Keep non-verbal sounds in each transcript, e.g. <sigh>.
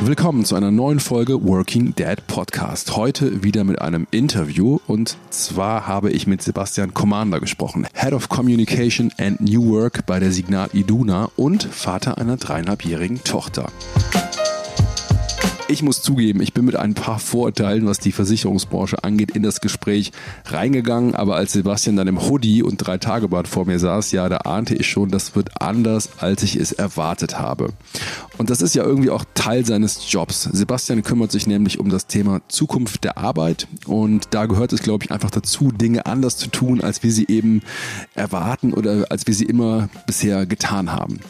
Willkommen zu einer neuen Folge Working Dad Podcast. Heute wieder mit einem Interview und zwar habe ich mit Sebastian Commander gesprochen, Head of Communication and New Work bei der Signal Iduna und Vater einer dreieinhalbjährigen Tochter. Ich muss zugeben, ich bin mit ein paar Vorurteilen, was die Versicherungsbranche angeht, in das Gespräch reingegangen. Aber als Sebastian dann im Hoodie und drei Tagebad vor mir saß, ja, da ahnte ich schon, das wird anders, als ich es erwartet habe. Und das ist ja irgendwie auch Teil seines Jobs. Sebastian kümmert sich nämlich um das Thema Zukunft der Arbeit. Und da gehört es, glaube ich, einfach dazu, Dinge anders zu tun, als wir sie eben erwarten oder als wir sie immer bisher getan haben.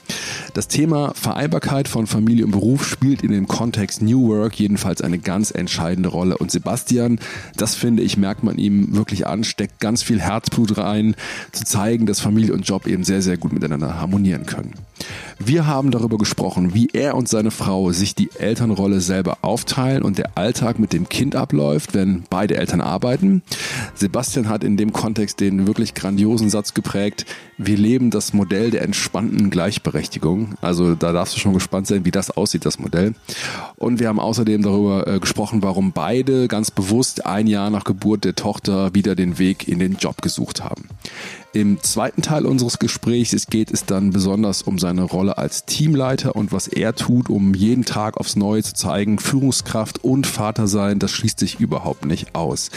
Das Thema Vereinbarkeit von Familie und Beruf spielt in dem Kontext New Work jedenfalls eine ganz entscheidende Rolle. Und Sebastian, das finde ich, merkt man ihm wirklich an, steckt ganz viel Herzblut rein, zu zeigen, dass Familie und Job eben sehr, sehr gut miteinander harmonieren können. Wir haben darüber gesprochen, wie er und seine Frau sich die Elternrolle selber aufteilen und der Alltag mit dem Kind abläuft, wenn beide Eltern arbeiten. Sebastian hat in dem Kontext den wirklich grandiosen Satz geprägt, wir leben das Modell der entspannten Gleichberechtigung. Also da darfst du schon gespannt sein, wie das aussieht, das Modell. Und wir haben außerdem darüber äh, gesprochen, warum beide ganz bewusst ein Jahr nach Geburt der Tochter wieder den Weg in den Job gesucht haben. Im zweiten Teil unseres Gesprächs geht es dann besonders um seine Rolle als Teamleiter und was er tut, um jeden Tag aufs Neue zu zeigen, Führungskraft und Vater sein, das schließt sich überhaupt nicht aus.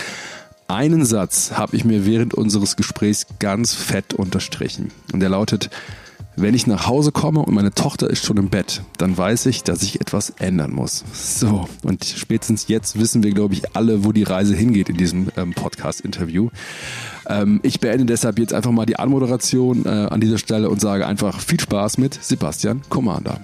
Einen Satz habe ich mir während unseres Gesprächs ganz fett unterstrichen und der lautet, wenn ich nach Hause komme und meine Tochter ist schon im Bett, dann weiß ich, dass ich etwas ändern muss. So, und spätestens jetzt wissen wir, glaube ich, alle, wo die Reise hingeht in diesem ähm, Podcast-Interview. Ähm, ich beende deshalb jetzt einfach mal die Anmoderation äh, an dieser Stelle und sage einfach viel Spaß mit Sebastian Commander.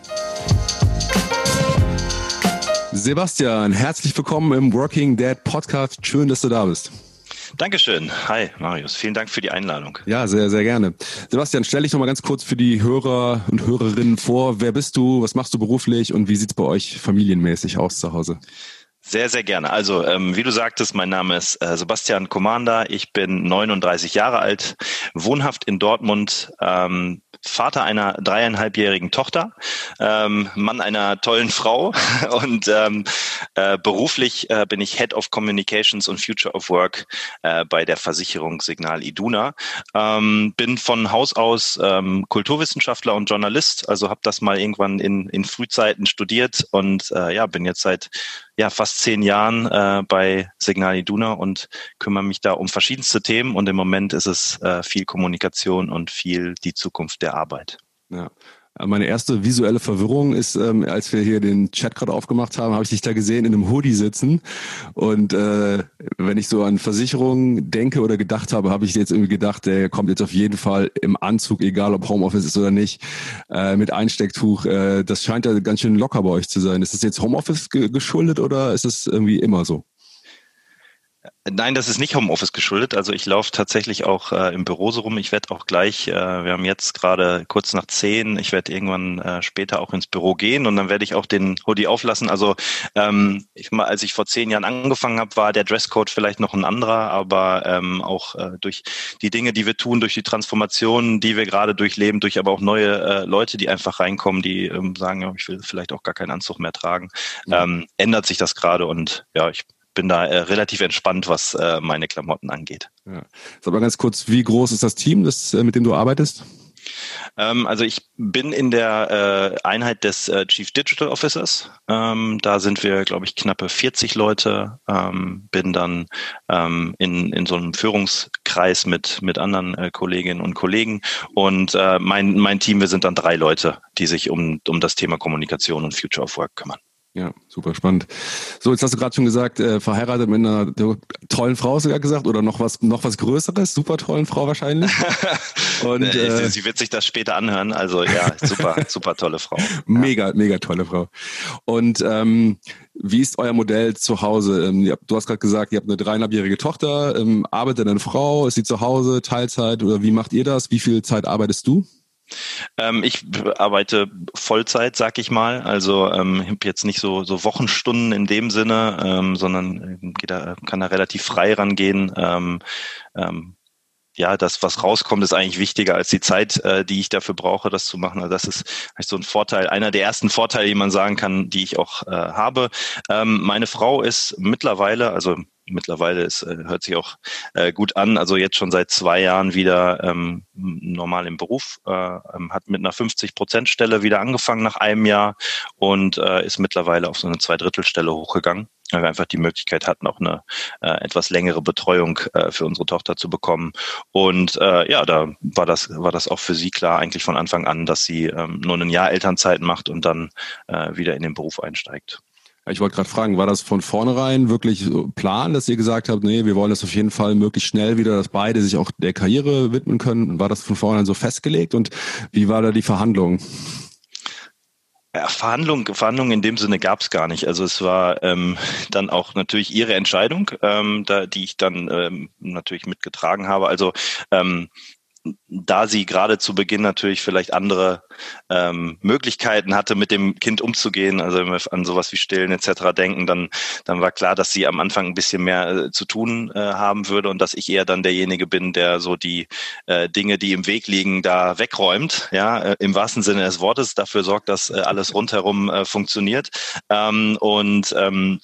Sebastian, herzlich willkommen im Working Dad Podcast. Schön, dass du da bist. Dankeschön. Hi, Marius. Vielen Dank für die Einladung. Ja, sehr, sehr gerne. Sebastian, stell dich noch mal ganz kurz für die Hörer und Hörerinnen vor. Wer bist du? Was machst du beruflich? Und wie sieht's bei euch familienmäßig aus zu Hause? Sehr, sehr gerne. Also, ähm, wie du sagtest, mein Name ist äh, Sebastian Commander. Ich bin 39 Jahre alt, wohnhaft in Dortmund, ähm, Vater einer dreieinhalbjährigen Tochter, ähm, Mann einer tollen Frau <laughs> und ähm, äh, beruflich äh, bin ich Head of Communications und Future of Work äh, bei der Versicherung Signal Iduna. Ähm, bin von Haus aus ähm, Kulturwissenschaftler und Journalist, also habe das mal irgendwann in, in Frühzeiten studiert und äh, ja, bin jetzt seit ja, fast zehn Jahren äh, bei Signal Iduna und kümmere mich da um verschiedenste Themen und im Moment ist es äh, viel Kommunikation und viel die Zukunft der Arbeit. Ja. Meine erste visuelle Verwirrung ist, ähm, als wir hier den Chat gerade aufgemacht haben, habe ich dich da gesehen in einem Hoodie sitzen. Und äh, wenn ich so an Versicherungen denke oder gedacht habe, habe ich jetzt irgendwie gedacht, der kommt jetzt auf jeden Fall im Anzug, egal ob Homeoffice ist oder nicht, äh, mit Einstecktuch. Äh, das scheint ja ganz schön locker bei euch zu sein. Ist das jetzt Homeoffice ge geschuldet oder ist es irgendwie immer so? Nein, das ist nicht Homeoffice geschuldet. Also ich laufe tatsächlich auch äh, im Büro so rum. Ich werde auch gleich, äh, wir haben jetzt gerade kurz nach zehn, ich werde irgendwann äh, später auch ins Büro gehen und dann werde ich auch den Hoodie auflassen. Also ähm, ich mal, als ich vor zehn Jahren angefangen habe, war der Dresscode vielleicht noch ein anderer, aber ähm, auch äh, durch die Dinge, die wir tun, durch die Transformationen, die wir gerade durchleben, durch aber auch neue äh, Leute, die einfach reinkommen, die ähm, sagen, ich will vielleicht auch gar keinen Anzug mehr tragen, mhm. ähm, ändert sich das gerade und ja, ich bin da äh, relativ entspannt, was äh, meine Klamotten angeht. Ja. Sag mal ganz kurz, wie groß ist das Team, das, äh, mit dem du arbeitest? Ähm, also ich bin in der äh, Einheit des äh, Chief Digital Officers. Ähm, da sind wir, glaube ich, knappe 40 Leute. Ähm, bin dann ähm, in, in so einem Führungskreis mit, mit anderen äh, Kolleginnen und Kollegen. Und äh, mein, mein Team, wir sind dann drei Leute, die sich um, um das Thema Kommunikation und Future of Work kümmern. Ja, super spannend. So, jetzt hast du gerade schon gesagt, äh, verheiratet mit einer tollen Frau, sogar gesagt, oder noch was, noch was Größeres, super tollen Frau wahrscheinlich. <laughs> Und äh, sie wird sich das später anhören. Also ja, super, <laughs> super tolle Frau. Mega, mega tolle Frau. Und ähm, wie ist euer Modell zu Hause? Ähm, du hast gerade gesagt, ihr habt eine dreieinhalbjährige Tochter. Ähm, arbeitet deine Frau? Ist sie zu Hause? Teilzeit? Oder wie macht ihr das? Wie viel Zeit arbeitest du? Ähm, ich arbeite Vollzeit, sag ich mal. Also ähm, habe jetzt nicht so, so Wochenstunden in dem Sinne, ähm, sondern da, kann da relativ frei rangehen. Ähm, ähm, ja, das, was rauskommt, ist eigentlich wichtiger als die Zeit, äh, die ich dafür brauche, das zu machen. Also das ist so ein Vorteil, einer der ersten Vorteile, die man sagen kann, die ich auch äh, habe. Ähm, meine Frau ist mittlerweile, also mittlerweile ist, äh, hört sich auch äh, gut an, also jetzt schon seit zwei Jahren wieder ähm, normal im Beruf, äh, ähm, hat mit einer 50-Prozent-Stelle wieder angefangen nach einem Jahr und äh, ist mittlerweile auf so eine Zweidrittelstelle hochgegangen weil wir einfach die Möglichkeit hatten, auch eine äh, etwas längere Betreuung äh, für unsere Tochter zu bekommen. Und äh, ja, da war das, war das auch für sie klar, eigentlich von Anfang an, dass sie ähm, nur ein Jahr Elternzeit macht und dann äh, wieder in den Beruf einsteigt. Ich wollte gerade fragen, war das von vornherein wirklich Plan, dass ihr gesagt habt, nee, wir wollen das auf jeden Fall möglichst schnell wieder, dass beide sich auch der Karriere widmen können? War das von vornherein so festgelegt und wie war da die Verhandlung? Ja, Verhandlungen Verhandlung in dem Sinne gab es gar nicht. Also es war ähm, dann auch natürlich ihre Entscheidung, ähm, da, die ich dann ähm, natürlich mitgetragen habe. Also ähm, da sie gerade zu Beginn natürlich vielleicht andere ähm, Möglichkeiten hatte, mit dem Kind umzugehen, also wenn wir an sowas wie Stillen etc. denken, dann, dann war klar, dass sie am Anfang ein bisschen mehr äh, zu tun äh, haben würde und dass ich eher dann derjenige bin, der so die äh, Dinge, die im Weg liegen, da wegräumt, ja, äh, im wahrsten Sinne des Wortes, dafür sorgt, dass äh, alles rundherum äh, funktioniert. Ähm, und ähm,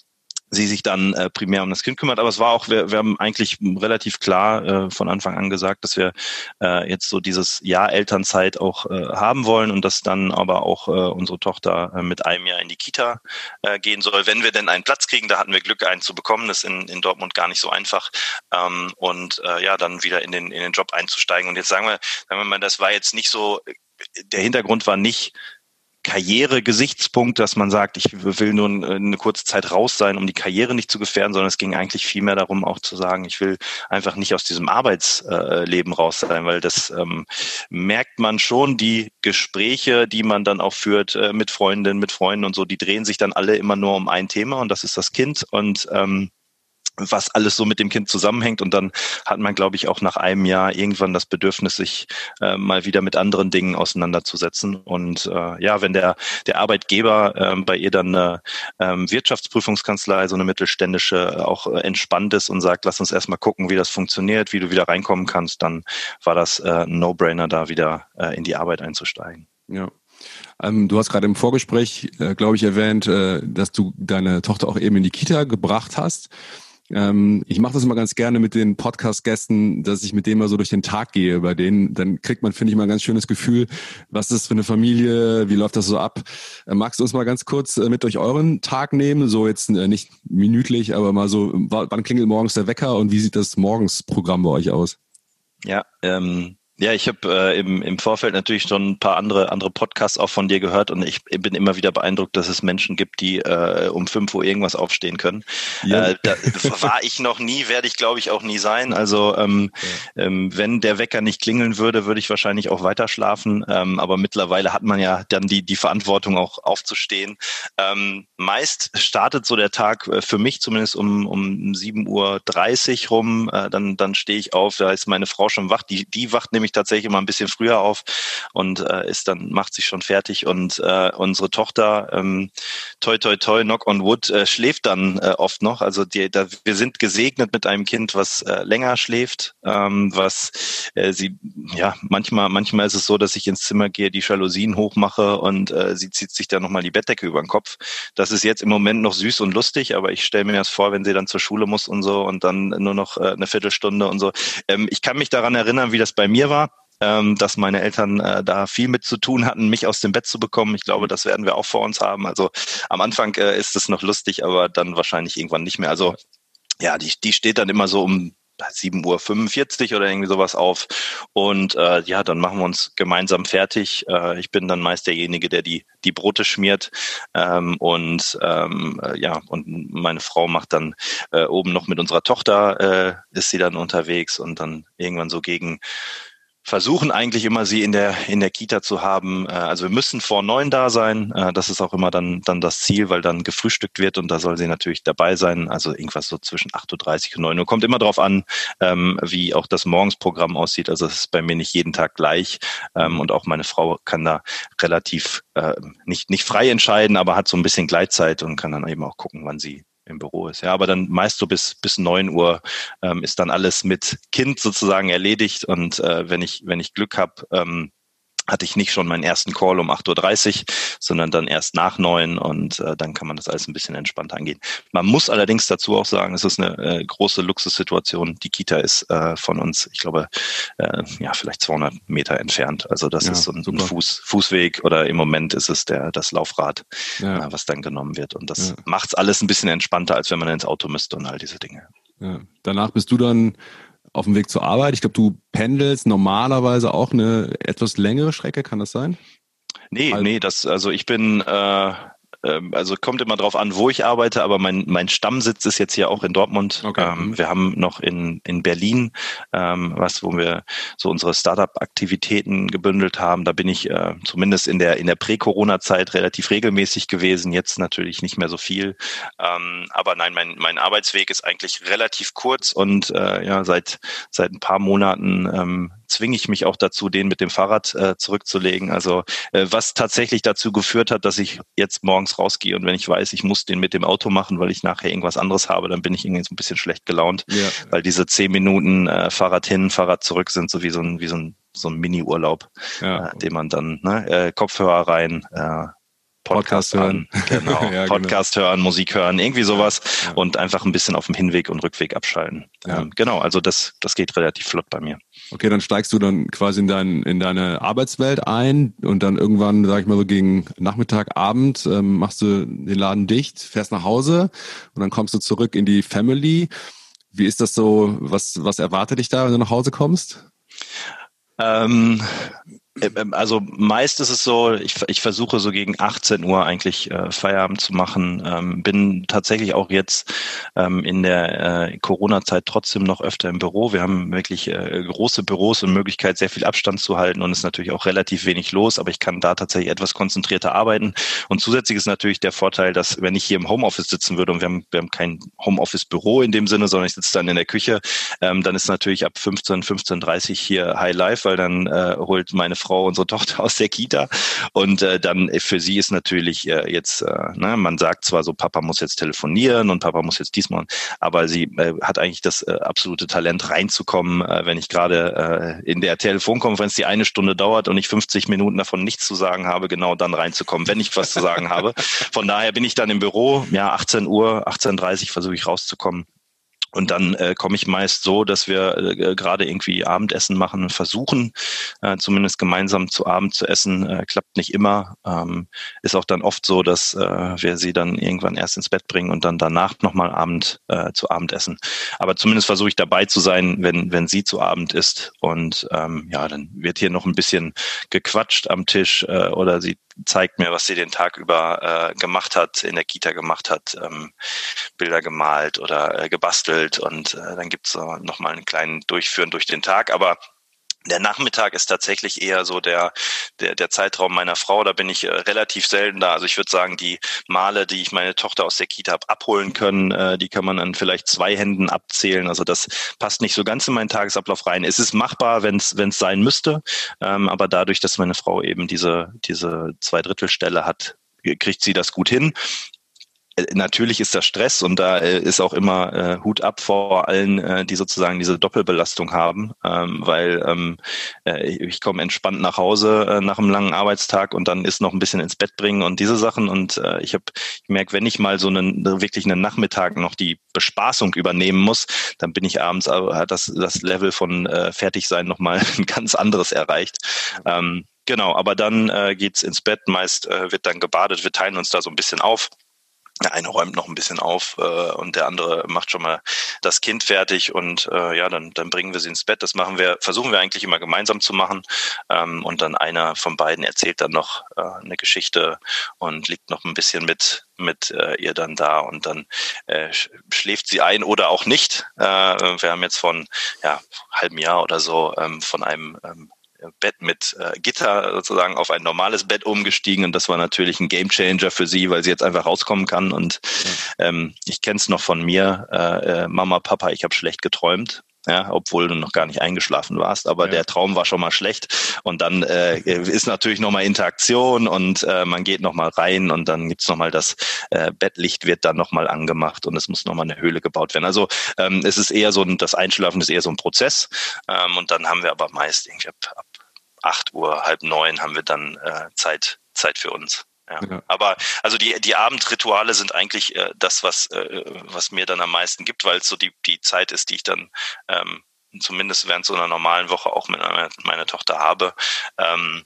sie sich dann äh, primär um das Kind kümmert. Aber es war auch, wir, wir haben eigentlich relativ klar äh, von Anfang an gesagt, dass wir äh, jetzt so dieses Jahr Elternzeit auch äh, haben wollen und dass dann aber auch äh, unsere Tochter äh, mit einem Jahr in die Kita äh, gehen soll, wenn wir denn einen Platz kriegen. Da hatten wir Glück, einen zu bekommen. Das ist in, in Dortmund gar nicht so einfach. Ähm, und äh, ja, dann wieder in den, in den Job einzusteigen. Und jetzt sagen wir, sagen wir mal, das war jetzt nicht so, der Hintergrund war nicht, Karrieregesichtspunkt, dass man sagt, ich will nur eine kurze Zeit raus sein, um die Karriere nicht zu gefährden, sondern es ging eigentlich vielmehr darum, auch zu sagen, ich will einfach nicht aus diesem Arbeitsleben raus sein, weil das ähm, merkt man schon, die Gespräche, die man dann auch führt äh, mit Freundinnen, mit Freunden und so, die drehen sich dann alle immer nur um ein Thema und das ist das Kind und ähm, was alles so mit dem Kind zusammenhängt. Und dann hat man, glaube ich, auch nach einem Jahr irgendwann das Bedürfnis, sich äh, mal wieder mit anderen Dingen auseinanderzusetzen. Und äh, ja, wenn der, der Arbeitgeber äh, bei ihr dann eine ähm, Wirtschaftsprüfungskanzlei, so eine mittelständische, äh, auch äh, entspannt ist und sagt, lass uns erstmal gucken, wie das funktioniert, wie du wieder reinkommen kannst, dann war das äh, ein No-Brainer, da wieder äh, in die Arbeit einzusteigen. Ja. Ähm, du hast gerade im Vorgespräch, äh, glaube ich, erwähnt, äh, dass du deine Tochter auch eben in die Kita gebracht hast. Ähm, ich mache das immer ganz gerne mit den Podcast-Gästen, dass ich mit denen mal so durch den Tag gehe. Bei denen, dann kriegt man, finde ich, mal ein ganz schönes Gefühl, was ist das für eine Familie, wie läuft das so ab. Äh, magst du uns mal ganz kurz äh, mit durch euren Tag nehmen? So jetzt äh, nicht minütlich, aber mal so, wann klingelt morgens der Wecker und wie sieht das Morgensprogramm bei euch aus? Ja, ähm, ja, ich habe äh, im, im Vorfeld natürlich schon ein paar andere andere Podcasts auch von dir gehört und ich bin immer wieder beeindruckt, dass es Menschen gibt, die äh, um fünf Uhr irgendwas aufstehen können. Ja. Äh, da war ich noch nie, werde ich glaube ich auch nie sein. Also ähm, ja. ähm, wenn der Wecker nicht klingeln würde, würde ich wahrscheinlich auch weiter schlafen. Ähm, aber mittlerweile hat man ja dann die die Verantwortung auch aufzustehen. Ähm, meist startet so der Tag äh, für mich zumindest um um sieben Uhr dreißig rum. Äh, dann dann stehe ich auf, da ist meine Frau schon wach. Die die wacht nämlich nämlich tatsächlich immer ein bisschen früher auf und äh, ist dann, macht sich schon fertig und äh, unsere Tochter, ähm, toi toi toi, knock on wood, äh, schläft dann äh, oft noch. Also die, da, wir sind gesegnet mit einem Kind, was äh, länger schläft, ähm, was äh, sie, ja, manchmal, manchmal ist es so, dass ich ins Zimmer gehe, die Jalousien hochmache und äh, sie zieht sich dann nochmal die Bettdecke über den Kopf. Das ist jetzt im Moment noch süß und lustig, aber ich stelle mir das vor, wenn sie dann zur Schule muss und so und dann nur noch äh, eine Viertelstunde und so. Ähm, ich kann mich daran erinnern, wie das bei mir war, ähm, dass meine Eltern äh, da viel mit zu tun hatten, mich aus dem Bett zu bekommen. Ich glaube, das werden wir auch vor uns haben. Also am Anfang äh, ist es noch lustig, aber dann wahrscheinlich irgendwann nicht mehr. Also ja, die, die steht dann immer so um 7.45 Uhr oder irgendwie sowas auf. Und äh, ja, dann machen wir uns gemeinsam fertig. Äh, ich bin dann meist derjenige, der die, die Brote schmiert. Ähm, und ähm, äh, ja, und meine Frau macht dann äh, oben noch mit unserer Tochter, äh, ist sie dann unterwegs und dann irgendwann so gegen versuchen eigentlich immer sie in der in der Kita zu haben. Äh, also wir müssen vor neun da sein. Äh, das ist auch immer dann dann das Ziel, weil dann gefrühstückt wird und da soll sie natürlich dabei sein. Also irgendwas so zwischen 8.30 Uhr und 9 Uhr. Kommt immer darauf an, ähm, wie auch das Morgensprogramm aussieht. Also es ist bei mir nicht jeden Tag gleich. Ähm, und auch meine Frau kann da relativ äh, nicht nicht frei entscheiden, aber hat so ein bisschen Gleitzeit und kann dann eben auch gucken, wann sie im Büro ist. Ja, aber dann meist so bis bis neun Uhr ähm, ist dann alles mit Kind sozusagen erledigt und äh, wenn ich wenn ich Glück habe, ähm, hatte ich nicht schon meinen ersten Call um 8.30 Uhr, sondern dann erst nach neun und äh, dann kann man das alles ein bisschen entspannter angehen. Man muss allerdings dazu auch sagen, es ist eine äh, große Luxussituation. Die Kita ist äh, von uns, ich glaube, äh, ja, vielleicht 200 Meter entfernt. Also das ja, ist so ein, ein Fuß, Fußweg oder im Moment ist es der, das Laufrad, ja. äh, was dann genommen wird. Und das ja. macht alles ein bisschen entspannter, als wenn man ins Auto müsste und all diese Dinge. Ja. Danach bist du dann auf dem Weg zur Arbeit. Ich glaube, du pendelst normalerweise auch eine etwas längere Strecke, kann das sein? Nee, also, nee, das, also ich bin äh, also kommt immer drauf an, wo ich arbeite, aber mein, mein Stammsitz ist jetzt hier auch in Dortmund. Okay. Ähm, mhm. wir haben noch in, in Berlin ähm, was, wo wir so unsere Startup-Aktivitäten gebündelt haben. Da bin ich äh, zumindest in der, in der Prä-Corona-Zeit relativ regelmäßig gewesen, jetzt natürlich nicht mehr so viel. Ähm, aber nein, mein, mein Arbeitsweg ist eigentlich relativ kurz und äh, ja, seit, seit ein paar Monaten ähm, zwinge ich mich auch dazu, den mit dem Fahrrad äh, zurückzulegen. Also äh, was tatsächlich dazu geführt hat, dass ich jetzt morgens rausgehe und wenn ich weiß, ich muss den mit dem Auto machen, weil ich nachher irgendwas anderes habe, dann bin ich irgendwie so ein bisschen schlecht gelaunt, ja. weil diese zehn Minuten äh, Fahrrad hin, Fahrrad zurück sind so wie so ein, wie so ein, so ein Mini-Urlaub, ja. äh, den man dann ne, äh, Kopfhörer rein, äh, Podcast, Podcast hören, genau, <laughs> ja, genau. Podcast genau. hören, Musik hören, irgendwie sowas ja. und einfach ein bisschen auf dem Hinweg und Rückweg abschalten. Ja. Ähm, genau, also das, das geht relativ flott bei mir. Okay, dann steigst du dann quasi in, dein, in deine Arbeitswelt ein und dann irgendwann, sag ich mal so gegen Nachmittag, Abend, ähm, machst du den Laden dicht, fährst nach Hause und dann kommst du zurück in die Family. Wie ist das so? Was, was erwartet dich da, wenn du nach Hause kommst? Ähm, äh, ähm, also meist ist es so, ich, ich versuche so gegen 18 Uhr eigentlich äh, Feierabend zu machen. Ähm, bin tatsächlich auch jetzt ähm, in der äh, Corona-Zeit trotzdem noch öfter im Büro. Wir haben wirklich äh, große Büros und Möglichkeit, sehr viel Abstand zu halten und ist natürlich auch relativ wenig los, aber ich kann da tatsächlich etwas konzentrierter arbeiten. Und zusätzlich ist natürlich der Vorteil, dass wenn ich hier im Homeoffice sitzen würde und wir haben, wir haben kein Homeoffice-Büro in dem Sinne, sondern ich sitze dann in der Küche, ähm, dann ist natürlich ab 15, 15.30 hier High Life, weil dann äh, holt meine Frau unsere <laughs> Tochter aus der Kita. Und äh, dann äh, für sie ist natürlich äh, jetzt, äh, ne, man sagt zwar so, Papa muss jetzt telefonieren und Papa muss jetzt diesmal, aber sie äh, hat eigentlich das äh, absolute Talent reinzukommen, äh, wenn ich gerade äh, in der Telefonkonferenz, die eine Stunde dauert und ich 50 Minuten davon nichts zu sagen habe, genau dann reinzukommen, wenn ich was zu sagen habe. <laughs> Von daher bin ich dann im Büro, ja, 18 Uhr, 18.30 Uhr versuche ich rauszukommen. Und dann äh, komme ich meist so, dass wir äh, gerade irgendwie Abendessen machen, versuchen, äh, zumindest gemeinsam zu Abend zu essen. Äh, klappt nicht immer. Ähm, ist auch dann oft so, dass äh, wir sie dann irgendwann erst ins Bett bringen und dann danach nochmal Abend äh, zu Abend essen. Aber zumindest versuche ich dabei zu sein, wenn, wenn sie zu Abend ist. Und ähm, ja, dann wird hier noch ein bisschen gequatscht am Tisch äh, oder sie zeigt mir, was sie den Tag über äh, gemacht hat, in der Kita gemacht hat, ähm, Bilder gemalt oder äh, gebastelt und äh, dann gibt's so nochmal einen kleinen Durchführen durch den Tag. Aber der Nachmittag ist tatsächlich eher so der, der, der Zeitraum meiner Frau. Da bin ich äh, relativ selten da. Also ich würde sagen, die Male, die ich meine Tochter aus der Kita habe abholen können, äh, die kann man an vielleicht zwei Händen abzählen. Also das passt nicht so ganz in meinen Tagesablauf rein. Es ist machbar, wenn es sein müsste. Ähm, aber dadurch, dass meine Frau eben diese, diese Zweidrittelstelle hat, kriegt sie das gut hin. Äh, natürlich ist das Stress und da äh, ist auch immer äh, Hut ab vor allen, äh, die sozusagen diese Doppelbelastung haben, ähm, weil ähm, äh, ich komme entspannt nach Hause äh, nach einem langen Arbeitstag und dann ist noch ein bisschen ins Bett bringen und diese Sachen und äh, ich habe ich merke, wenn ich mal so einen wirklich einen Nachmittag noch die Bespaßung übernehmen muss, dann bin ich abends hat das das Level von äh, fertig sein noch mal <laughs> ein ganz anderes erreicht. Ähm, genau, aber dann äh, geht's ins Bett, meist äh, wird dann gebadet, wir teilen uns da so ein bisschen auf der eine räumt noch ein bisschen auf äh, und der andere macht schon mal das Kind fertig und äh, ja, dann, dann bringen wir sie ins Bett. Das machen wir, versuchen wir eigentlich immer gemeinsam zu machen. Ähm, und dann einer von beiden erzählt dann noch äh, eine Geschichte und liegt noch ein bisschen mit mit äh, ihr dann da und dann äh, schläft sie ein oder auch nicht. Äh, wir haben jetzt von ja halben Jahr oder so ähm, von einem ähm, Bett mit äh, Gitter sozusagen auf ein normales Bett umgestiegen und das war natürlich ein Gamechanger für sie, weil sie jetzt einfach rauskommen kann und ja. ähm, ich kenne es noch von mir, äh, äh, Mama, Papa, ich habe schlecht geträumt ja, obwohl du noch gar nicht eingeschlafen warst, aber ja. der Traum war schon mal schlecht und dann äh, ist natürlich nochmal Interaktion und äh, man geht nochmal rein und dann gibt's nochmal das äh, Bettlicht wird dann nochmal angemacht und es muss nochmal eine Höhle gebaut werden. Also ähm, es ist eher so ein, das Einschlafen ist eher so ein Prozess ähm, und dann haben wir aber meist irgendwie ab, ab acht Uhr, halb neun haben wir dann äh, Zeit, Zeit für uns. Ja. ja. Aber also die, die Abendrituale sind eigentlich äh, das, was, äh, was mir dann am meisten gibt, weil es so die, die Zeit ist, die ich dann ähm, zumindest während so einer normalen Woche auch mit meiner, meiner Tochter habe. Ähm,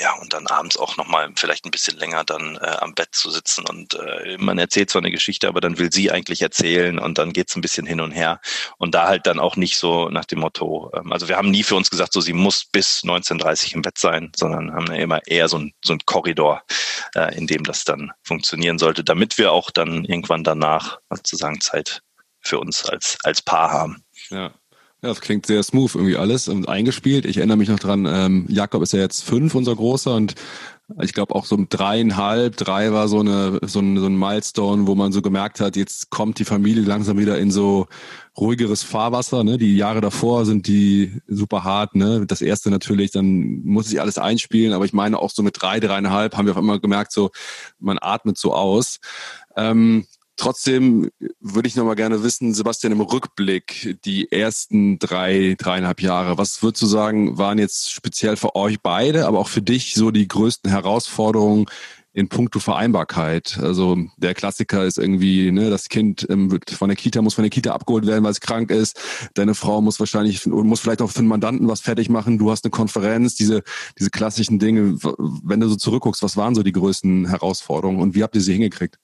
ja, und dann abends auch nochmal vielleicht ein bisschen länger dann äh, am Bett zu sitzen und äh, man erzählt zwar eine Geschichte, aber dann will sie eigentlich erzählen und dann geht's ein bisschen hin und her und da halt dann auch nicht so nach dem Motto, ähm, also wir haben nie für uns gesagt, so sie muss bis 19.30 im Bett sein, sondern haben immer eher so ein, so ein Korridor, äh, in dem das dann funktionieren sollte, damit wir auch dann irgendwann danach sozusagen Zeit für uns als, als Paar haben. Ja. Ja, das klingt sehr smooth irgendwie alles und eingespielt. Ich erinnere mich noch dran, ähm, Jakob ist ja jetzt fünf, unser Großer, und ich glaube auch so um dreieinhalb, drei war so eine so ein, so ein Milestone, wo man so gemerkt hat, jetzt kommt die Familie langsam wieder in so ruhigeres Fahrwasser. Ne? Die Jahre davor sind die super hart. Ne? Das erste natürlich, dann muss sich alles einspielen. Aber ich meine auch so mit drei, dreieinhalb haben wir auch immer gemerkt, so man atmet so aus. Ähm, Trotzdem würde ich noch mal gerne wissen, Sebastian, im Rückblick, die ersten drei, dreieinhalb Jahre, was würdest du sagen, waren jetzt speziell für euch beide, aber auch für dich so die größten Herausforderungen in puncto Vereinbarkeit? Also der Klassiker ist irgendwie, ne, das Kind ähm, wird von der Kita, muss von der Kita abgeholt werden, weil es krank ist. Deine Frau muss wahrscheinlich, muss vielleicht auch für den Mandanten was fertig machen. Du hast eine Konferenz, diese, diese klassischen Dinge. Wenn du so zurückguckst, was waren so die größten Herausforderungen und wie habt ihr sie hingekriegt?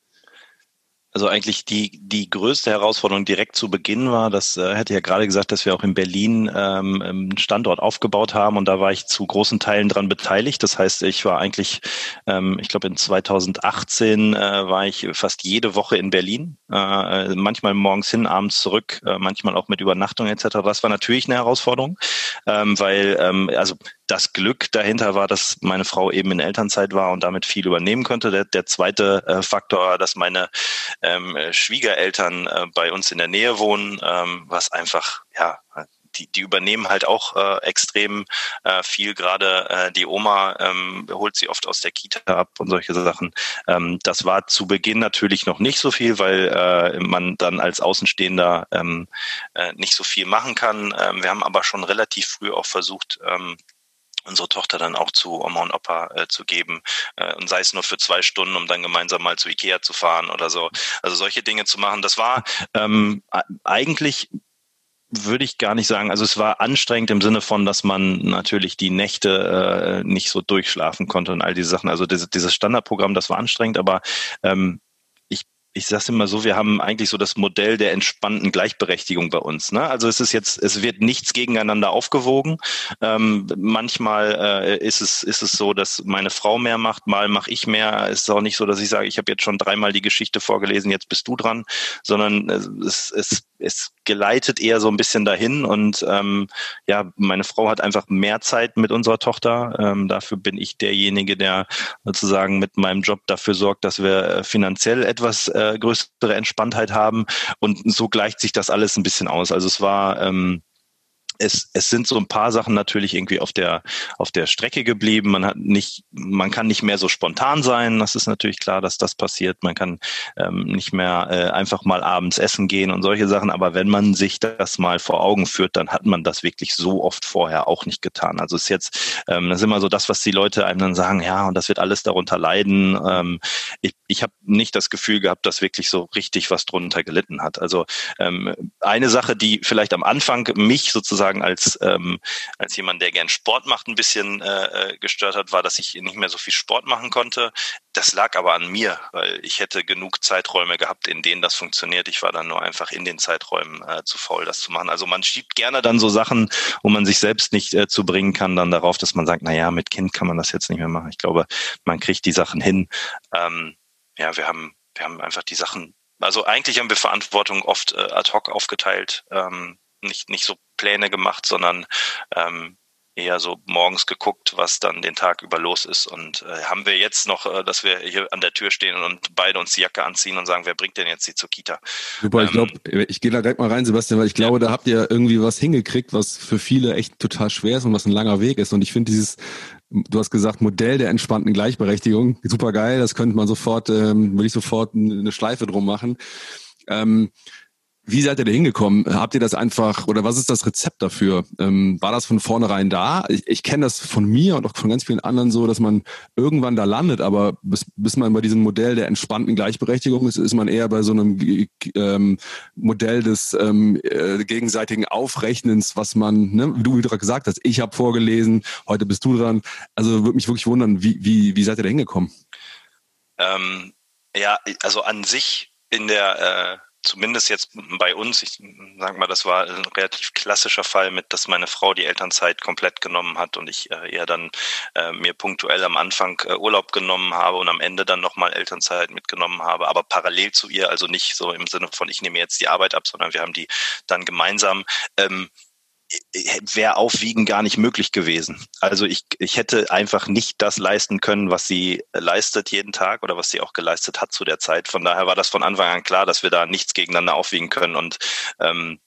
Also eigentlich die, die größte Herausforderung direkt zu Beginn war, das äh, hätte ja gerade gesagt, dass wir auch in Berlin ähm, einen Standort aufgebaut haben und da war ich zu großen Teilen dran beteiligt. Das heißt, ich war eigentlich, ähm, ich glaube in 2018 äh, war ich fast jede Woche in Berlin, äh, manchmal morgens hin, abends zurück, äh, manchmal auch mit Übernachtung etc. Das war natürlich eine Herausforderung, ähm, weil ähm, also das Glück dahinter war, dass meine Frau eben in Elternzeit war und damit viel übernehmen konnte. Der, der zweite äh, Faktor, dass meine ähm, Schwiegereltern äh, bei uns in der Nähe wohnen, ähm, was einfach ja die, die übernehmen halt auch äh, extrem äh, viel. Gerade äh, die Oma ähm, holt sie oft aus der Kita ab und solche Sachen. Ähm, das war zu Beginn natürlich noch nicht so viel, weil äh, man dann als Außenstehender ähm, äh, nicht so viel machen kann. Ähm, wir haben aber schon relativ früh auch versucht, ähm, unsere Tochter dann auch zu Oma und Opa äh, zu geben äh, und sei es nur für zwei Stunden, um dann gemeinsam mal zu Ikea zu fahren oder so. Also solche Dinge zu machen, das war ähm, eigentlich würde ich gar nicht sagen. Also es war anstrengend im Sinne von, dass man natürlich die Nächte äh, nicht so durchschlafen konnte und all diese Sachen. Also diese, dieses Standardprogramm, das war anstrengend, aber ähm, ich sage immer so, wir haben eigentlich so das Modell der entspannten Gleichberechtigung bei uns. Ne? Also es ist jetzt, es wird nichts gegeneinander aufgewogen. Ähm, manchmal äh, ist es ist es so, dass meine Frau mehr macht, mal mache ich mehr. Es ist auch nicht so, dass ich sage, ich habe jetzt schon dreimal die Geschichte vorgelesen, jetzt bist du dran, sondern es, es es geleitet eher so ein bisschen dahin und ähm, ja, meine Frau hat einfach mehr Zeit mit unserer Tochter. Ähm, dafür bin ich derjenige, der sozusagen mit meinem Job dafür sorgt, dass wir äh, finanziell etwas äh, größere Entspanntheit haben und so gleicht sich das alles ein bisschen aus. Also es war ähm, es, es sind so ein paar Sachen natürlich irgendwie auf der, auf der Strecke geblieben. Man hat nicht, man kann nicht mehr so spontan sein. Das ist natürlich klar, dass das passiert. Man kann ähm, nicht mehr äh, einfach mal abends essen gehen und solche Sachen. Aber wenn man sich das mal vor Augen führt, dann hat man das wirklich so oft vorher auch nicht getan. Also ist jetzt, ähm, das ist immer so das, was die Leute einem dann sagen, ja, und das wird alles darunter leiden. Ähm, ich ich habe nicht das Gefühl gehabt, dass wirklich so richtig was drunter gelitten hat. Also ähm, eine Sache, die vielleicht am Anfang mich sozusagen sozusagen als, ähm, als jemand, der gern Sport macht, ein bisschen äh, äh, gestört hat, war, dass ich nicht mehr so viel Sport machen konnte. Das lag aber an mir, weil ich hätte genug Zeiträume gehabt, in denen das funktioniert. Ich war dann nur einfach in den Zeiträumen äh, zu faul, das zu machen. Also man schiebt gerne dann so Sachen, wo man sich selbst nicht äh, zu bringen kann, dann darauf, dass man sagt, na ja, mit Kind kann man das jetzt nicht mehr machen. Ich glaube, man kriegt die Sachen hin. Ähm, ja, wir haben, wir haben einfach die Sachen also eigentlich haben wir Verantwortung oft äh, ad hoc aufgeteilt. Ähm, nicht, nicht so Pläne gemacht, sondern ähm, eher so morgens geguckt, was dann den Tag über los ist. Und äh, haben wir jetzt noch, äh, dass wir hier an der Tür stehen und beide uns die Jacke anziehen und sagen, wer bringt denn jetzt die zur Kita? Super, ähm, ich glaube, ich gehe da direkt mal rein, Sebastian, weil ich glaube, ja. da habt ihr irgendwie was hingekriegt, was für viele echt total schwer ist und was ein langer Weg ist. Und ich finde dieses Du hast gesagt, Modell der entspannten Gleichberechtigung. Super geil, das könnte man sofort, ähm, würde ich sofort eine Schleife drum machen. Ähm, wie seid ihr da hingekommen? Habt ihr das einfach oder was ist das Rezept dafür? Ähm, war das von vornherein da? Ich, ich kenne das von mir und auch von ganz vielen anderen so, dass man irgendwann da landet, aber bis, bis man bei diesem Modell der entspannten Gleichberechtigung ist, ist man eher bei so einem ähm, Modell des ähm, äh, gegenseitigen Aufrechnens, was man, ne, wie du gerade gesagt hast, ich habe vorgelesen, heute bist du dran. Also würde mich wirklich wundern, wie, wie, wie seid ihr da hingekommen? Ähm, ja, also an sich in der äh zumindest jetzt bei uns, ich sag mal, das war ein relativ klassischer Fall mit, dass meine Frau die Elternzeit komplett genommen hat und ich äh, eher dann äh, mir punktuell am Anfang äh, Urlaub genommen habe und am Ende dann nochmal Elternzeit mitgenommen habe, aber parallel zu ihr, also nicht so im Sinne von ich nehme jetzt die Arbeit ab, sondern wir haben die dann gemeinsam. Ähm, wäre Aufwiegen gar nicht möglich gewesen. Also ich, ich hätte einfach nicht das leisten können, was sie leistet jeden Tag oder was sie auch geleistet hat zu der Zeit. Von daher war das von Anfang an klar, dass wir da nichts gegeneinander aufwiegen können. Und ähm,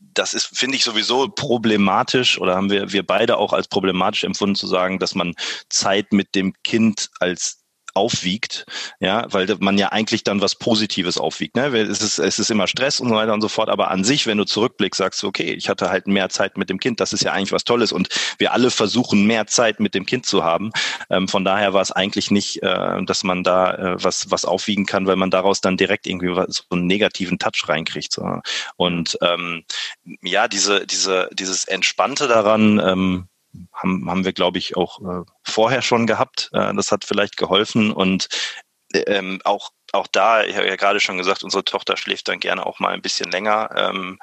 das ist, finde ich, sowieso problematisch oder haben wir, wir beide auch als problematisch empfunden zu sagen, dass man Zeit mit dem Kind als aufwiegt, ja, weil man ja eigentlich dann was Positives aufwiegt. Ne? Es, ist, es ist immer Stress und so weiter und so fort, aber an sich, wenn du zurückblickst, sagst du, okay, ich hatte halt mehr Zeit mit dem Kind, das ist ja eigentlich was Tolles und wir alle versuchen, mehr Zeit mit dem Kind zu haben. Ähm, von daher war es eigentlich nicht, äh, dass man da äh, was, was aufwiegen kann, weil man daraus dann direkt irgendwie so einen negativen Touch reinkriegt. So. Und ähm, ja, diese, diese, dieses Entspannte daran, ähm, haben, haben wir, glaube ich, auch äh, vorher schon gehabt. Äh, das hat vielleicht geholfen und ähm, auch auch da, ich habe ja gerade schon gesagt, unsere Tochter schläft dann gerne auch mal ein bisschen länger. Ähm,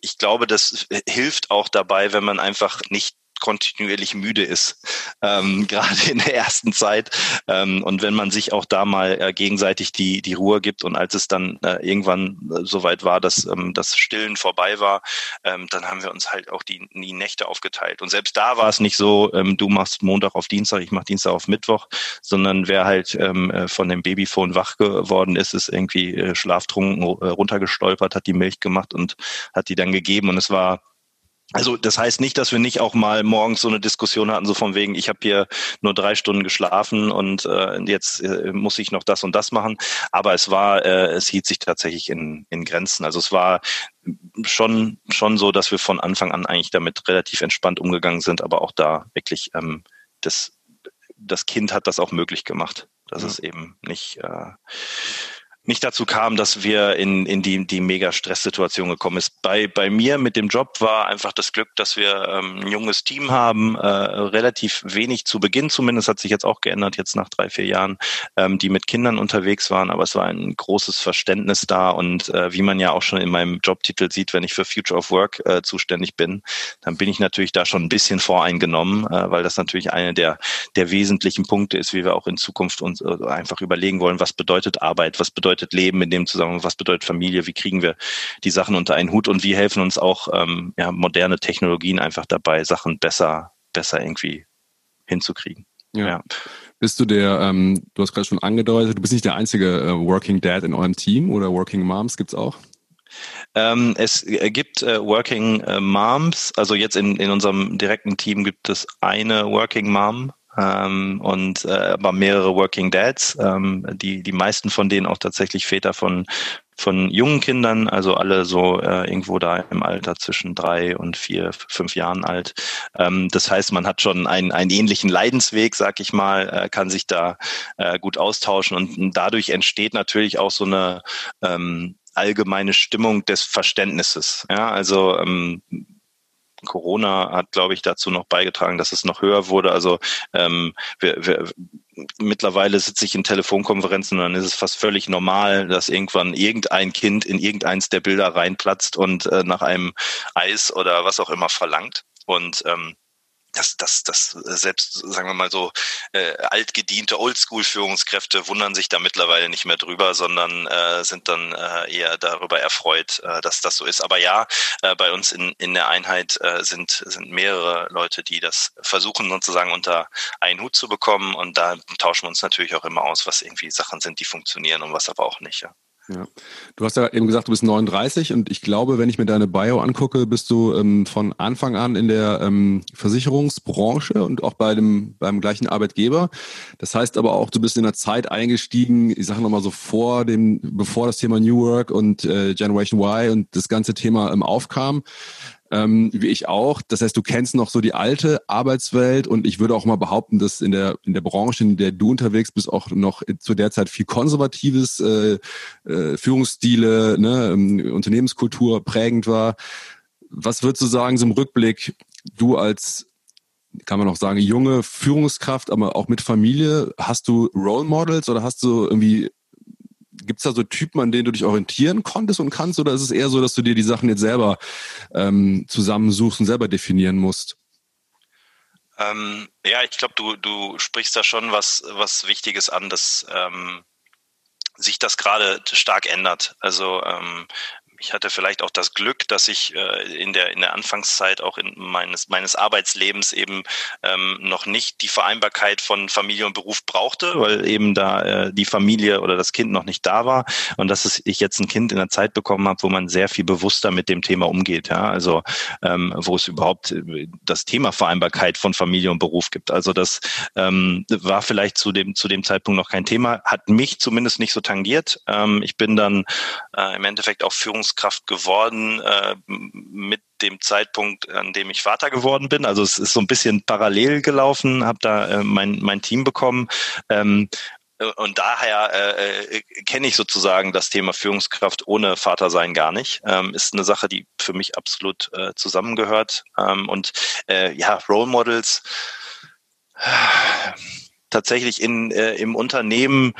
ich glaube, das hilft auch dabei, wenn man einfach nicht kontinuierlich müde ist, ähm, <laughs> gerade in der ersten Zeit. Ähm, und wenn man sich auch da mal äh, gegenseitig die, die Ruhe gibt und als es dann äh, irgendwann äh, soweit war, dass ähm, das Stillen vorbei war, ähm, dann haben wir uns halt auch die, die Nächte aufgeteilt. Und selbst da war es nicht so, ähm, du machst Montag auf Dienstag, ich mach Dienstag auf Mittwoch, sondern wer halt ähm, äh, von dem Babyphone wach geworden ist, ist irgendwie äh, schlaftrunken äh, runtergestolpert, hat die Milch gemacht und hat die dann gegeben. Und es war also das heißt nicht, dass wir nicht auch mal morgens so eine Diskussion hatten, so von wegen, ich habe hier nur drei Stunden geschlafen und äh, jetzt äh, muss ich noch das und das machen. Aber es war, äh, es hielt sich tatsächlich in, in Grenzen. Also es war schon schon so, dass wir von Anfang an eigentlich damit relativ entspannt umgegangen sind, aber auch da wirklich ähm, das das Kind hat das auch möglich gemacht, dass ja. es eben nicht äh, nicht dazu kam, dass wir in, in die, die mega Stresssituation gekommen ist. Bei, bei mir mit dem Job war einfach das Glück, dass wir ähm, ein junges Team haben, äh, relativ wenig zu Beginn zumindest, hat sich jetzt auch geändert, jetzt nach drei, vier Jahren, ähm, die mit Kindern unterwegs waren, aber es war ein großes Verständnis da und äh, wie man ja auch schon in meinem Jobtitel sieht, wenn ich für Future of Work äh, zuständig bin, dann bin ich natürlich da schon ein bisschen voreingenommen, äh, weil das natürlich eine der, der wesentlichen Punkte ist, wie wir auch in Zukunft uns äh, einfach überlegen wollen, was bedeutet Arbeit, was bedeutet bedeutet Leben in dem Zusammenhang, was bedeutet Familie, wie kriegen wir die Sachen unter einen Hut und wie helfen uns auch ähm, ja, moderne Technologien einfach dabei, Sachen besser, besser irgendwie hinzukriegen. Ja. ja. Bist du der, ähm, du hast gerade schon angedeutet, du bist nicht der einzige äh, Working Dad in eurem Team oder Working Moms gibt's auch? Ähm, es gibt äh, Working äh, Moms, also jetzt in, in unserem direkten Team gibt es eine Working Mom, ähm, und äh, aber mehrere Working Dads, ähm, die die meisten von denen auch tatsächlich Väter von von jungen Kindern, also alle so äh, irgendwo da im Alter zwischen drei und vier, fünf Jahren alt. Ähm, das heißt, man hat schon einen, einen ähnlichen Leidensweg, sag ich mal, äh, kann sich da äh, gut austauschen und dadurch entsteht natürlich auch so eine ähm, allgemeine Stimmung des Verständnisses. Ja, also ähm, Corona hat, glaube ich, dazu noch beigetragen, dass es noch höher wurde. Also ähm, wir, wir, mittlerweile sitze ich in Telefonkonferenzen und dann ist es fast völlig normal, dass irgendwann irgendein Kind in irgendeins der Bilder reinplatzt und äh, nach einem Eis oder was auch immer verlangt. Und ähm, das, das, das selbst, sagen wir mal so, äh, altgediente Oldschool-Führungskräfte wundern sich da mittlerweile nicht mehr drüber, sondern äh, sind dann äh, eher darüber erfreut, äh, dass das so ist. Aber ja, äh, bei uns in, in der Einheit äh, sind, sind mehrere Leute, die das versuchen sozusagen unter einen Hut zu bekommen und da tauschen wir uns natürlich auch immer aus, was irgendwie Sachen sind, die funktionieren und was aber auch nicht. Ja. Ja. Du hast ja eben gesagt, du bist 39 und ich glaube, wenn ich mir deine Bio angucke, bist du ähm, von Anfang an in der ähm, Versicherungsbranche und auch bei dem beim gleichen Arbeitgeber. Das heißt aber auch, du bist in der Zeit eingestiegen, ich sage nochmal so vor dem, bevor das Thema New Work und äh, Generation Y und das ganze Thema ähm, aufkam ähm, wie ich auch. Das heißt, du kennst noch so die alte Arbeitswelt und ich würde auch mal behaupten, dass in der, in der Branche, in der du unterwegs bist, auch noch zu der Zeit viel konservatives äh, äh, Führungsstile, ne, ähm, Unternehmenskultur prägend war. Was würdest du sagen, so im Rückblick, du als kann man auch sagen, junge Führungskraft, aber auch mit Familie, hast du Role Models oder hast du irgendwie Gibt es da so Typen, an denen du dich orientieren konntest und kannst, oder ist es eher so, dass du dir die Sachen jetzt selber ähm, zusammensuchst und selber definieren musst? Ähm, ja, ich glaube, du, du sprichst da schon was, was Wichtiges an, dass ähm, sich das gerade stark ändert. Also ähm, ich hatte vielleicht auch das Glück, dass ich äh, in der in der Anfangszeit auch in meines meines Arbeitslebens eben ähm, noch nicht die Vereinbarkeit von Familie und Beruf brauchte, weil eben da äh, die Familie oder das Kind noch nicht da war und dass es, ich jetzt ein Kind in der Zeit bekommen habe, wo man sehr viel bewusster mit dem Thema umgeht, ja, also ähm, wo es überhaupt äh, das Thema Vereinbarkeit von Familie und Beruf gibt. Also das ähm, war vielleicht zu dem zu dem Zeitpunkt noch kein Thema, hat mich zumindest nicht so tangiert. Ähm, ich bin dann äh, im Endeffekt auch Führungs Führungskraft geworden äh, mit dem Zeitpunkt, an dem ich Vater geworden bin. Also es ist so ein bisschen parallel gelaufen, habe da äh, mein, mein Team bekommen. Ähm, und daher äh, äh, kenne ich sozusagen das Thema Führungskraft ohne Vatersein gar nicht. Ähm, ist eine Sache, die für mich absolut äh, zusammengehört. Ähm, und äh, ja, Role Models tatsächlich in, äh, im Unternehmen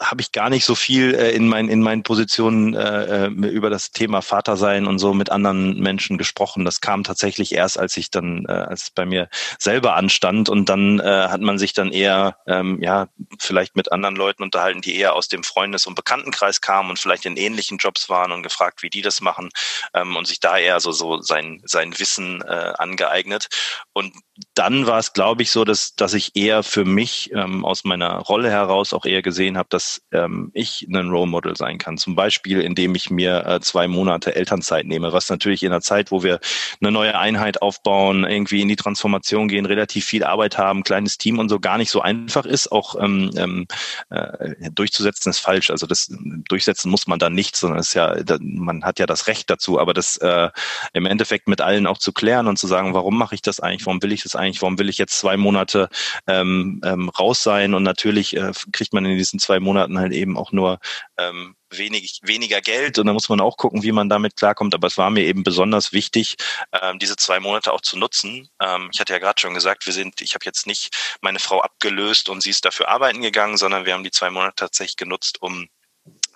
habe ich gar nicht so viel äh, in, mein, in meinen Positionen äh, äh, über das Thema Vatersein und so mit anderen Menschen gesprochen. Das kam tatsächlich erst, als ich dann, äh, als es bei mir selber anstand und dann äh, hat man sich dann eher, ähm, ja, vielleicht mit anderen Leuten unterhalten, die eher aus dem Freundes- und Bekanntenkreis kamen und vielleicht in ähnlichen Jobs waren und gefragt, wie die das machen ähm, und sich da eher so, so sein, sein Wissen äh, angeeignet. Und dann war es, glaube ich, so, dass, dass ich eher für mich ähm, aus meiner Rolle heraus auch eher gesehen habe, dass ähm, ich ein Role Model sein kann. Zum Beispiel, indem ich mir äh, zwei Monate Elternzeit nehme, was natürlich in einer Zeit, wo wir eine neue Einheit aufbauen, irgendwie in die Transformation gehen, relativ viel Arbeit haben, kleines Team und so gar nicht so einfach ist, auch ähm, ähm, äh, durchzusetzen ist falsch. Also das durchsetzen muss man dann nicht, sondern ist ja, man hat ja das Recht dazu, aber das äh, im Endeffekt mit allen auch zu klären und zu sagen, warum mache ich das eigentlich, warum will ich das eigentlich, warum will ich jetzt zwei Monate ähm, ähm, raus sein und natürlich äh, kriegt man in diesen zwei Monaten halt eben auch nur ähm, wenig, weniger Geld und da muss man auch gucken, wie man damit klarkommt. Aber es war mir eben besonders wichtig, ähm, diese zwei Monate auch zu nutzen. Ähm, ich hatte ja gerade schon gesagt, wir sind, ich habe jetzt nicht meine Frau abgelöst und sie ist dafür arbeiten gegangen, sondern wir haben die zwei Monate tatsächlich genutzt, um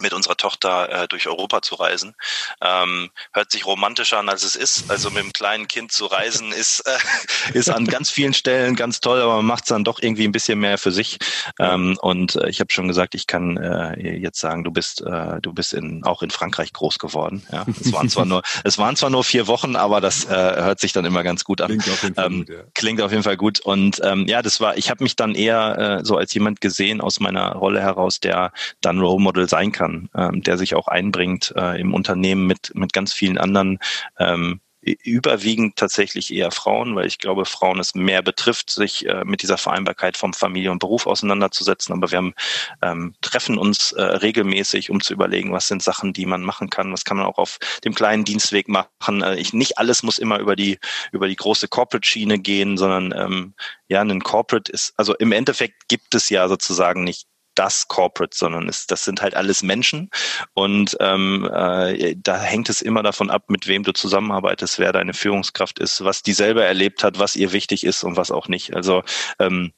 mit unserer Tochter äh, durch Europa zu reisen. Ähm, hört sich romantischer an, als es ist. Also mit einem kleinen Kind zu reisen ist, äh, <laughs> ist an ganz vielen Stellen ganz toll, aber man macht es dann doch irgendwie ein bisschen mehr für sich. Ähm, und äh, ich habe schon gesagt, ich kann äh, jetzt sagen, du bist, äh, du bist in, auch in Frankreich groß geworden. Ja, es waren zwar nur, <laughs> es waren zwar nur vier Wochen, aber das äh, hört sich dann immer ganz gut an. Klingt auf jeden Fall, ähm, gut, ja. klingt auf jeden Fall gut. Und ähm, ja, das war, ich habe mich dann eher so als jemand gesehen aus meiner Rolle heraus, der dann Role Model sein kann kann, ähm, der sich auch einbringt äh, im Unternehmen mit, mit ganz vielen anderen ähm, überwiegend tatsächlich eher Frauen, weil ich glaube, Frauen es mehr betrifft, sich äh, mit dieser Vereinbarkeit vom Familie und Beruf auseinanderzusetzen. Aber wir haben, ähm, treffen uns äh, regelmäßig, um zu überlegen, was sind Sachen, die man machen kann, was kann man auch auf dem kleinen Dienstweg machen. Äh, ich, nicht alles muss immer über die über die große Corporate-Schiene gehen, sondern ähm, ja, ein Corporate ist, also im Endeffekt gibt es ja sozusagen nicht das Corporate, sondern es, das sind halt alles Menschen und ähm, äh, da hängt es immer davon ab, mit wem du zusammenarbeitest, wer deine Führungskraft ist, was die selber erlebt hat, was ihr wichtig ist und was auch nicht. Also ähm,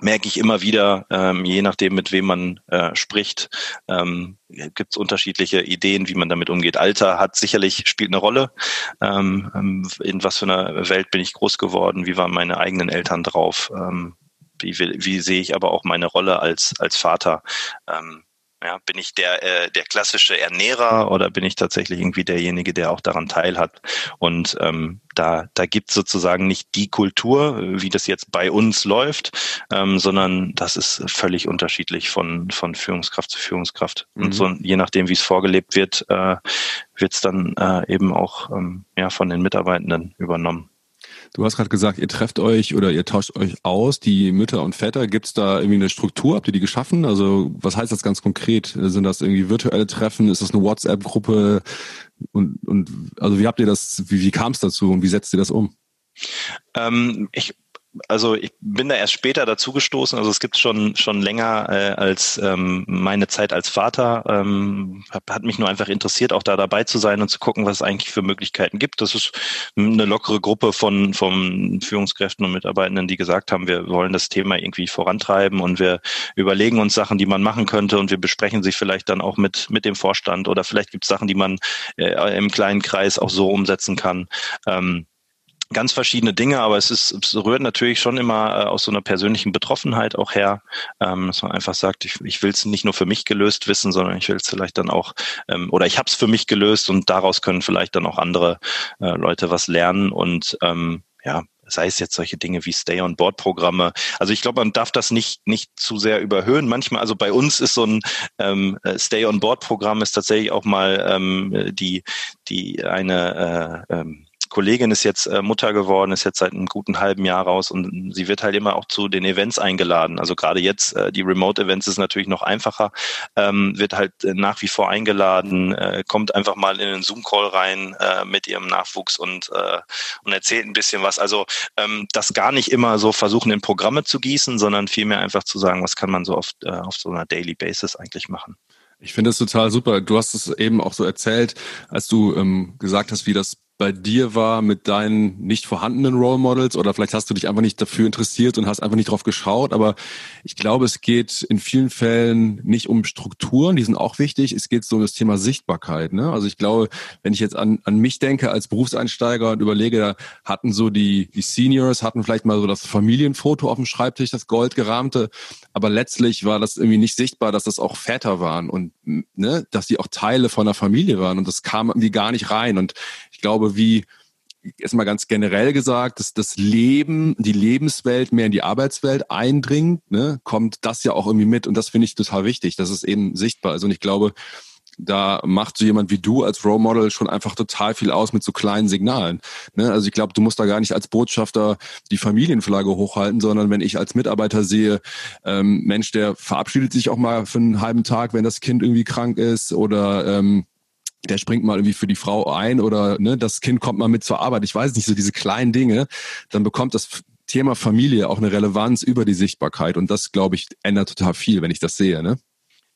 merke ich immer wieder, ähm, je nachdem, mit wem man äh, spricht, ähm, gibt es unterschiedliche Ideen, wie man damit umgeht. Alter hat sicherlich spielt eine Rolle. Ähm, ähm in was für einer Welt bin ich groß geworden? Wie waren meine eigenen Eltern drauf? Ähm, wie, wie, sehe ich aber auch meine Rolle als als Vater? Ähm, ja, bin ich der, äh, der klassische Ernährer oder bin ich tatsächlich irgendwie derjenige, der auch daran teilhat? Und ähm, da, da gibt sozusagen nicht die Kultur, wie das jetzt bei uns läuft, ähm, sondern das ist völlig unterschiedlich von, von Führungskraft zu Führungskraft. Mhm. Und so, je nachdem, wie es vorgelebt wird, äh, wird es dann äh, eben auch ähm, ja, von den Mitarbeitenden übernommen. Du hast gerade gesagt, ihr trefft euch oder ihr tauscht euch aus, die Mütter und Väter. Gibt es da irgendwie eine Struktur? Habt ihr die geschaffen? Also was heißt das ganz konkret? Sind das irgendwie virtuelle Treffen? Ist das eine WhatsApp-Gruppe? Und, und also wie habt ihr das, wie, wie kam es dazu und wie setzt ihr das um? Ähm, ich also ich bin da erst später dazugestoßen. Also es gibt schon schon länger äh, als ähm, meine Zeit als Vater. Ähm, hat, hat mich nur einfach interessiert, auch da dabei zu sein und zu gucken, was es eigentlich für Möglichkeiten gibt. Das ist eine lockere Gruppe von von Führungskräften und Mitarbeitenden, die gesagt haben, wir wollen das Thema irgendwie vorantreiben und wir überlegen uns Sachen, die man machen könnte und wir besprechen sich vielleicht dann auch mit mit dem Vorstand oder vielleicht gibt es Sachen, die man äh, im kleinen Kreis auch so umsetzen kann. Ähm, ganz verschiedene Dinge, aber es ist, es rührt natürlich schon immer äh, aus so einer persönlichen Betroffenheit auch her, ähm, dass man einfach sagt, ich, ich will es nicht nur für mich gelöst wissen, sondern ich will es vielleicht dann auch, ähm, oder ich habe es für mich gelöst und daraus können vielleicht dann auch andere äh, Leute was lernen und ähm, ja, sei es jetzt solche Dinge wie Stay-on-Board-Programme. Also ich glaube, man darf das nicht nicht zu sehr überhöhen. Manchmal, also bei uns ist so ein ähm, äh, Stay-on-Board-Programm ist tatsächlich auch mal ähm, die die eine äh, ähm, Kollegin ist jetzt äh, Mutter geworden, ist jetzt seit einem guten halben Jahr raus und sie wird halt immer auch zu den Events eingeladen. Also gerade jetzt, äh, die Remote-Events ist natürlich noch einfacher, ähm, wird halt äh, nach wie vor eingeladen, äh, kommt einfach mal in einen Zoom-Call rein äh, mit ihrem Nachwuchs und, äh, und erzählt ein bisschen was. Also ähm, das gar nicht immer so versuchen, in Programme zu gießen, sondern vielmehr einfach zu sagen, was kann man so auf, äh, auf so einer Daily Basis eigentlich machen. Ich finde es total super. Du hast es eben auch so erzählt, als du ähm, gesagt hast, wie das bei dir war mit deinen nicht vorhandenen Role Models oder vielleicht hast du dich einfach nicht dafür interessiert und hast einfach nicht drauf geschaut. Aber ich glaube, es geht in vielen Fällen nicht um Strukturen, die sind auch wichtig. Es geht so um das Thema Sichtbarkeit. Ne? Also ich glaube, wenn ich jetzt an, an mich denke als Berufseinsteiger und überlege, da hatten so die, die Seniors, hatten vielleicht mal so das Familienfoto auf dem Schreibtisch, das goldgerahmte. Aber letztlich war das irgendwie nicht sichtbar, dass das auch Väter waren und ne, dass die auch Teile von der Familie waren. Und das kam irgendwie gar nicht rein. Und ich glaube, wie erstmal ganz generell gesagt, dass das Leben, die Lebenswelt mehr in die Arbeitswelt eindringt, ne, kommt das ja auch irgendwie mit. Und das finde ich total wichtig, dass es eben sichtbar ist. Und ich glaube, da macht so jemand wie du als Role Model schon einfach total viel aus mit so kleinen Signalen. Ne? Also ich glaube, du musst da gar nicht als Botschafter die Familienflagge hochhalten, sondern wenn ich als Mitarbeiter sehe, ähm, Mensch, der verabschiedet sich auch mal für einen halben Tag, wenn das Kind irgendwie krank ist oder ähm, der springt mal irgendwie für die Frau ein oder ne, das Kind kommt mal mit zur Arbeit. Ich weiß nicht, so diese kleinen Dinge, dann bekommt das Thema Familie auch eine Relevanz über die Sichtbarkeit. Und das, glaube ich, ändert total viel, wenn ich das sehe. Ne?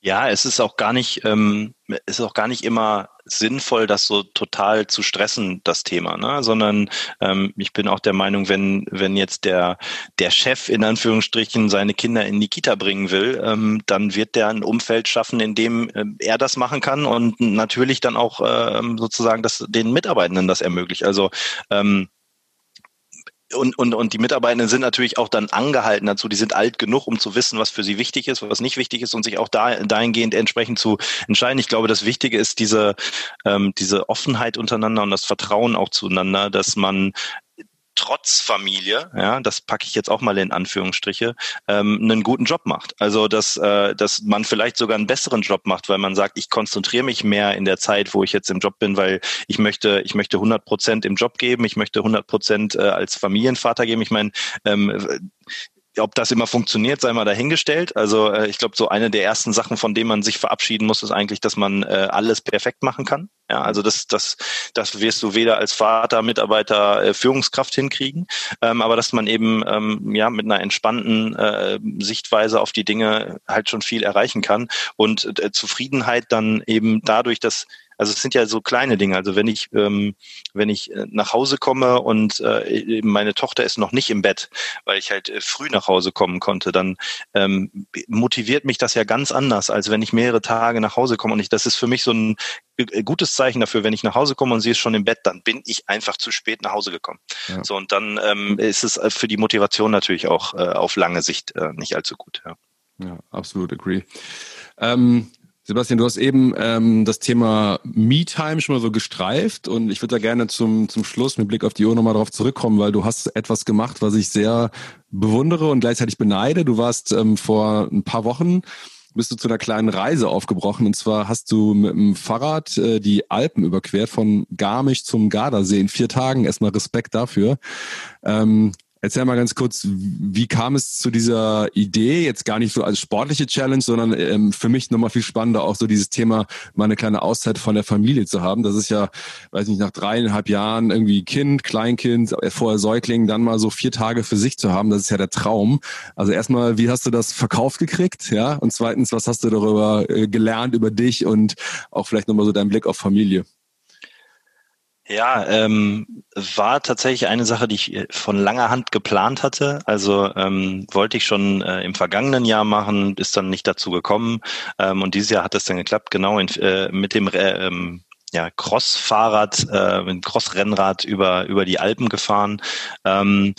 Ja, es ist auch gar nicht, ähm, ist auch gar nicht immer sinnvoll, das so total zu stressen, das Thema, ne? Sondern ähm, ich bin auch der Meinung, wenn, wenn jetzt der, der Chef in Anführungsstrichen seine Kinder in die Kita bringen will, ähm, dann wird der ein Umfeld schaffen, in dem äh, er das machen kann und natürlich dann auch ähm, sozusagen das den Mitarbeitenden das ermöglicht. Also ähm, und, und, und die Mitarbeitenden sind natürlich auch dann angehalten dazu, die sind alt genug, um zu wissen, was für sie wichtig ist, was nicht wichtig ist und sich auch da, dahingehend entsprechend zu entscheiden. Ich glaube, das Wichtige ist diese, ähm, diese Offenheit untereinander und das Vertrauen auch zueinander, dass man trotz Familie, ja, das packe ich jetzt auch mal in Anführungsstriche, ähm, einen guten Job macht. Also dass, äh, dass man vielleicht sogar einen besseren Job macht, weil man sagt, ich konzentriere mich mehr in der Zeit, wo ich jetzt im Job bin, weil ich möchte, ich möchte 100 Prozent im Job geben, ich möchte 100 Prozent äh, als Familienvater geben. Ich meine, ähm, ob das immer funktioniert, sei mal dahingestellt. Also äh, ich glaube, so eine der ersten Sachen, von denen man sich verabschieden muss, ist eigentlich, dass man äh, alles perfekt machen kann. Ja, also das, das, das wirst du weder als Vater, Mitarbeiter, äh, Führungskraft hinkriegen, ähm, aber dass man eben ähm, ja mit einer entspannten äh, Sichtweise auf die Dinge halt schon viel erreichen kann und äh, Zufriedenheit dann eben dadurch, dass Also es sind ja so kleine Dinge. Also wenn ich, ähm, wenn ich äh, nach Hause komme und äh, meine Tochter ist noch nicht im Bett, weil ich halt äh, früh nach Hause kommen konnte, dann ähm, motiviert mich das ja ganz anders, als wenn ich mehrere Tage nach Hause komme. Und ich, das ist für mich so ein äh, gutes Zeichen dafür, wenn ich nach Hause komme und sie ist schon im Bett, dann bin ich einfach zu spät nach Hause gekommen. Ja. So und dann ähm, ist es für die Motivation natürlich auch äh, auf lange Sicht äh, nicht allzu gut. Ja, ja absolut agree. Ähm, Sebastian, du hast eben ähm, das Thema Me-Time schon mal so gestreift und ich würde da gerne zum, zum Schluss mit Blick auf die Uhr nochmal drauf zurückkommen, weil du hast etwas gemacht, was ich sehr bewundere und gleichzeitig beneide. Du warst ähm, vor ein paar Wochen bist du zu einer kleinen Reise aufgebrochen. Und zwar hast du mit dem Fahrrad äh, die Alpen überquert von Garmisch zum Gardasee in vier Tagen. Erstmal Respekt dafür. Ähm, Erzähl mal ganz kurz, wie kam es zu dieser Idee? Jetzt gar nicht so als sportliche Challenge, sondern ähm, für mich nochmal viel spannender auch so dieses Thema, mal eine kleine Auszeit von der Familie zu haben. Das ist ja, weiß nicht, nach dreieinhalb Jahren irgendwie Kind, Kleinkind, äh, vorher Säugling, dann mal so vier Tage für sich zu haben. Das ist ja der Traum. Also erstmal, wie hast du das verkauft gekriegt? Ja. Und zweitens, was hast du darüber äh, gelernt über dich und auch vielleicht nochmal so deinen Blick auf Familie? Ja, ähm, war tatsächlich eine Sache, die ich äh, von langer Hand geplant hatte. Also ähm, wollte ich schon äh, im vergangenen Jahr machen, ist dann nicht dazu gekommen. Ähm, und dieses Jahr hat es dann geklappt, genau in, äh, mit dem äh, ähm, ja, Cross-Fahrrad, äh, mit Cross-Rennrad über, über die Alpen gefahren. Ähm,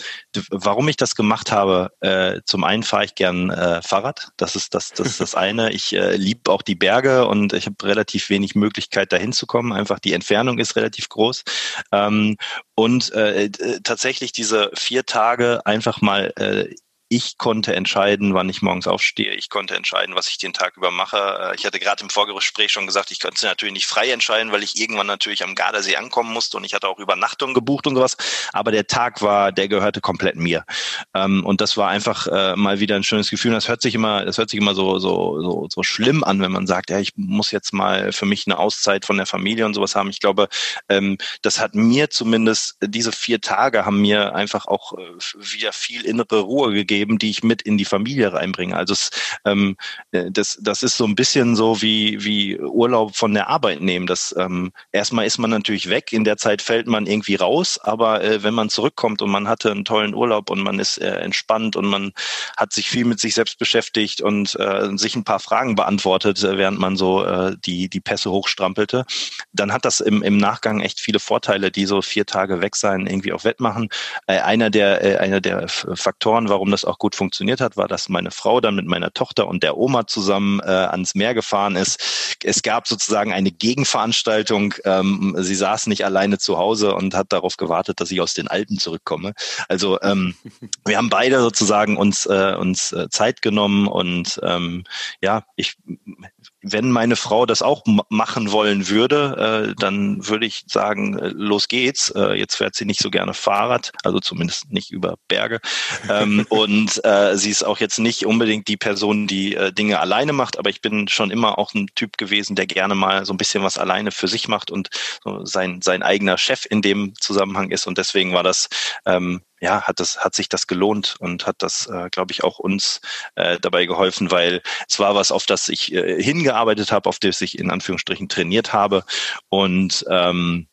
warum ich das gemacht habe, äh, zum einen fahre ich gern äh, Fahrrad. Das ist das, das ist das <laughs> eine. Ich äh, liebe auch die Berge und ich habe relativ wenig Möglichkeit, dahin zu kommen. Einfach die Entfernung ist relativ groß. Ähm, und äh, tatsächlich diese vier Tage einfach mal äh, ich konnte entscheiden, wann ich morgens aufstehe. Ich konnte entscheiden, was ich den Tag über mache. Äh, ich hatte gerade im Vorgespräch schon gesagt, ich konnte natürlich nicht frei entscheiden, weil ich irgendwann natürlich am Gardasee ankommen musste und ich hatte auch Übernachtung gebucht und sowas. Aber der Tag war, der gehörte komplett mir. Ähm, und das war einfach äh, mal wieder ein schönes Gefühl. Das hört sich immer, das hört sich immer so, so, so, so schlimm an, wenn man sagt, ja, ich muss jetzt mal für mich eine Auszeit von der Familie und sowas haben. Ich glaube, ähm, das hat mir zumindest diese vier Tage haben mir einfach auch äh, wieder viel innere Ruhe gegeben geben, die ich mit in die Familie reinbringe. Also es, ähm, äh, das, das ist so ein bisschen so wie, wie Urlaub von der Arbeit nehmen. Das, ähm, erstmal ist man natürlich weg, in der Zeit fällt man irgendwie raus, aber äh, wenn man zurückkommt und man hatte einen tollen Urlaub und man ist äh, entspannt und man hat sich viel mit sich selbst beschäftigt und äh, sich ein paar Fragen beantwortet, äh, während man so äh, die, die Pässe hochstrampelte, dann hat das im, im Nachgang echt viele Vorteile, die so vier Tage weg sein irgendwie auch wettmachen. Äh, einer der, äh, einer der Faktoren, warum das auch auch gut funktioniert hat, war, dass meine Frau dann mit meiner Tochter und der Oma zusammen äh, ans Meer gefahren ist. Es gab sozusagen eine Gegenveranstaltung. Ähm, sie saß nicht alleine zu Hause und hat darauf gewartet, dass ich aus den Alpen zurückkomme. Also ähm, <laughs> wir haben beide sozusagen uns, äh, uns äh, Zeit genommen und ähm, ja, ich wenn meine Frau das auch machen wollen würde, äh, dann würde ich sagen, äh, los geht's. Äh, jetzt fährt sie nicht so gerne Fahrrad, also zumindest nicht über Berge. Ähm, <laughs> und äh, sie ist auch jetzt nicht unbedingt die Person, die äh, Dinge alleine macht, aber ich bin schon immer auch ein Typ gewesen, der gerne mal so ein bisschen was alleine für sich macht und so sein, sein eigener Chef in dem Zusammenhang ist. Und deswegen war das ähm, ja, hat das, hat sich das gelohnt und hat das, äh, glaube ich, auch uns äh, dabei geholfen, weil es war was, auf das ich äh, hingearbeitet habe, auf das ich in Anführungsstrichen trainiert habe und ähm,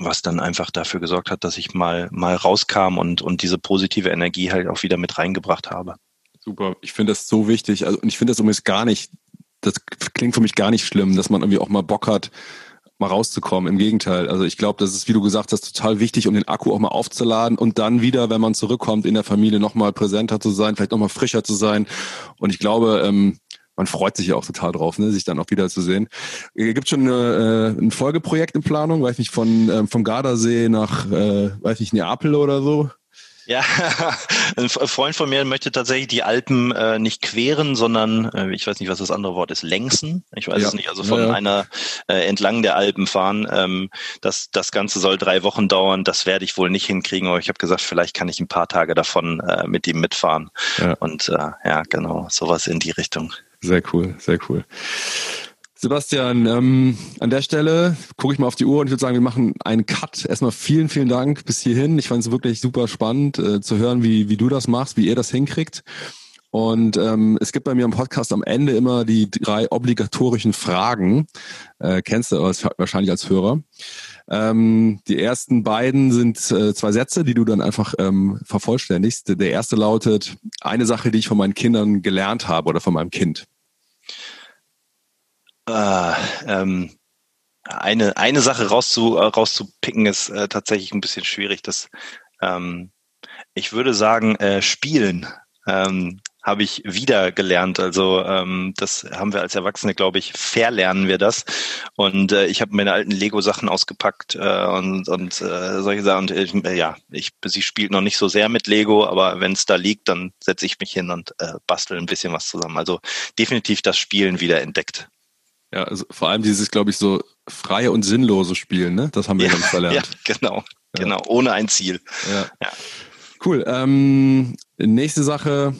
was dann einfach dafür gesorgt hat, dass ich mal mal rauskam und und diese positive Energie halt auch wieder mit reingebracht habe. Super, ich finde das so wichtig. Also und ich finde das übrigens gar nicht, das klingt für mich gar nicht schlimm, dass man irgendwie auch mal Bock hat, mal rauszukommen. Im Gegenteil. Also ich glaube, das ist, wie du gesagt hast, total wichtig, um den Akku auch mal aufzuladen und dann wieder, wenn man zurückkommt, in der Familie nochmal präsenter zu sein, vielleicht nochmal frischer zu sein. Und ich glaube, ähm, man freut sich ja auch total drauf, ne, sich dann auch wieder zu sehen. Äh, Gibt schon eine, äh, ein Folgeprojekt in Planung, weiß nicht, von ähm, vom Gardasee nach, äh, weiß nicht, Neapel oder so? Ja, <laughs> ein Freund von mir möchte tatsächlich die Alpen äh, nicht queren, sondern äh, ich weiß nicht, was das andere Wort ist, längsen. Ich weiß ja. es nicht. Also von ja, ja. einer äh, entlang der Alpen fahren. Ähm, das, das Ganze soll drei Wochen dauern. Das werde ich wohl nicht hinkriegen. Aber ich habe gesagt, vielleicht kann ich ein paar Tage davon äh, mit ihm mitfahren. Und äh, ja, genau, sowas in die Richtung. Sehr cool, sehr cool. Sebastian, ähm, an der Stelle gucke ich mal auf die Uhr und ich würde sagen, wir machen einen Cut. Erstmal vielen, vielen Dank bis hierhin. Ich fand es wirklich super spannend äh, zu hören, wie, wie du das machst, wie ihr das hinkriegt. Und ähm, es gibt bei mir im Podcast am Ende immer die drei obligatorischen Fragen. Äh, kennst du wahrscheinlich als Hörer. Ähm, die ersten beiden sind äh, zwei Sätze, die du dann einfach ähm, vervollständigst. Der erste lautet, eine Sache, die ich von meinen Kindern gelernt habe oder von meinem Kind. Äh, ähm, eine, eine Sache rauszu, äh, rauszupicken ist äh, tatsächlich ein bisschen schwierig. Das, ähm, ich würde sagen, äh, spielen. Ähm, habe ich wieder gelernt. Also ähm, das haben wir als Erwachsene, glaube ich, verlernen wir das. Und äh, ich habe meine alten Lego-Sachen ausgepackt äh, und, und äh, solche Sachen. Und äh, ja, ich, sie spielt noch nicht so sehr mit Lego, aber wenn es da liegt, dann setze ich mich hin und äh, bastel ein bisschen was zusammen. Also definitiv das Spielen wieder entdeckt. Ja, also vor allem dieses, glaube ich, so freie und sinnlose Spielen, ne? Das haben wir ja, dann verlernt. Ja, genau, ja. genau, ohne ein Ziel. Ja. ja. Cool. Ähm, nächste Sache,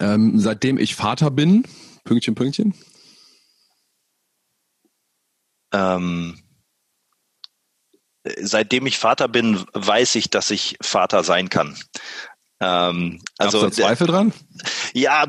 ähm, seitdem ich Vater bin, Pünktchen, Pünktchen. Ähm, seitdem ich Vater bin, weiß ich, dass ich Vater sein kann. Ähm, also Zweifel dran? Ja,